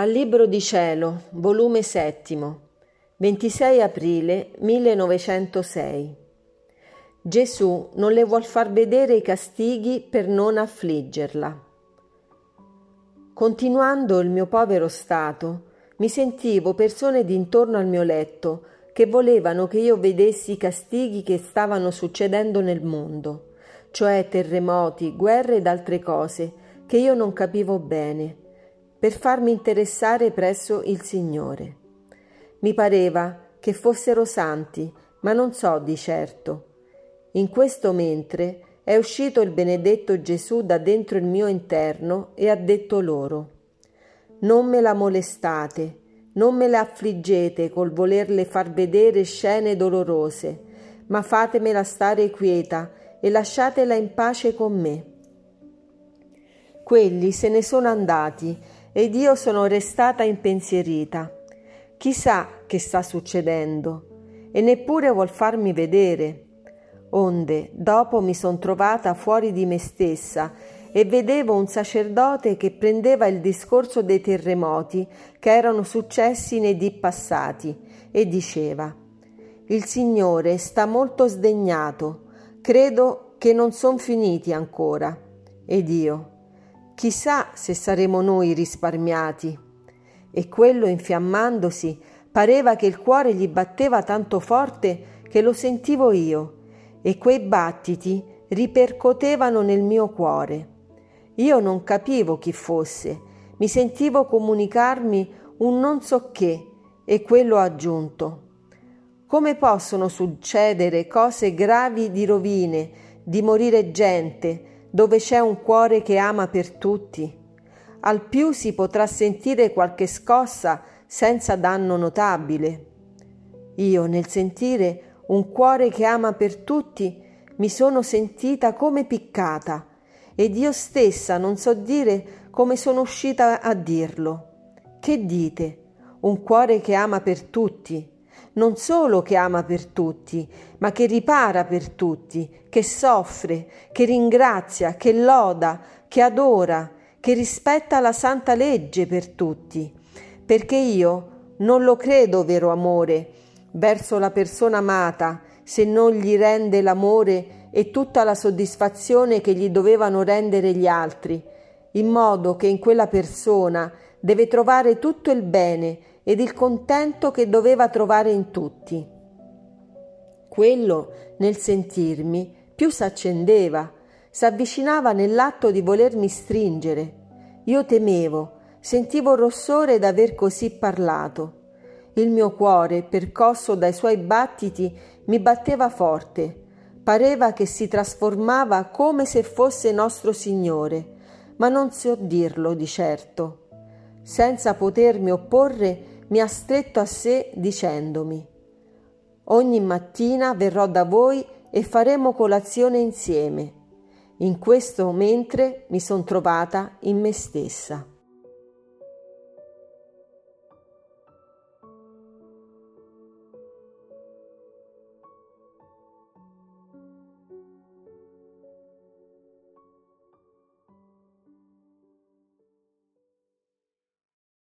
Dal Libro di Cielo, volume settimo, 26 aprile 1906. Gesù non le vuol far vedere i castighi per non affliggerla. Continuando il mio povero stato, mi sentivo persone d'intorno al mio letto che volevano che io vedessi i castighi che stavano succedendo nel mondo, cioè terremoti, guerre ed altre cose che io non capivo bene per farmi interessare presso il Signore. Mi pareva che fossero santi, ma non so di certo. In questo mentre è uscito il benedetto Gesù da dentro il mio interno e ha detto loro, Non me la molestate, non me la affliggete col volerle far vedere scene dolorose, ma fatemela stare quieta e lasciatela in pace con me. Quelli se ne sono andati ed io sono restata impensierita. Chissà che sta succedendo e neppure vuol farmi vedere. Onde, dopo mi son trovata fuori di me stessa e vedevo un sacerdote che prendeva il discorso dei terremoti che erano successi nei dì passati e diceva Il Signore sta molto sdegnato, credo che non son finiti ancora. Ed io Chissà se saremo noi risparmiati. E quello infiammandosi pareva che il cuore gli batteva tanto forte che lo sentivo io, e quei battiti ripercotevano nel mio cuore. Io non capivo chi fosse, mi sentivo comunicarmi un non so che, e quello aggiunto. Come possono succedere cose gravi di rovine, di morire gente, dove c'è un cuore che ama per tutti. Al più si potrà sentire qualche scossa senza danno notabile. Io, nel sentire un cuore che ama per tutti, mi sono sentita come piccata ed io stessa non so dire come sono uscita a dirlo. Che dite? Un cuore che ama per tutti non solo che ama per tutti, ma che ripara per tutti, che soffre, che ringrazia, che loda, che adora, che rispetta la santa legge per tutti, perché io non lo credo vero amore verso la persona amata se non gli rende l'amore e tutta la soddisfazione che gli dovevano rendere gli altri, in modo che in quella persona deve trovare tutto il bene ed il contento che doveva trovare in tutti. Quello, nel sentirmi, più s'accendeva, s'avvicinava nell'atto di volermi stringere. Io temevo, sentivo rossore d'aver così parlato. Il mio cuore, percosso dai suoi battiti, mi batteva forte. Pareva che si trasformava come se fosse nostro Signore, ma non so dirlo di certo. Senza potermi opporre, mi ha stretto a sé dicendomi Ogni mattina verrò da voi e faremo colazione insieme. In questo mentre mi son trovata in me stessa.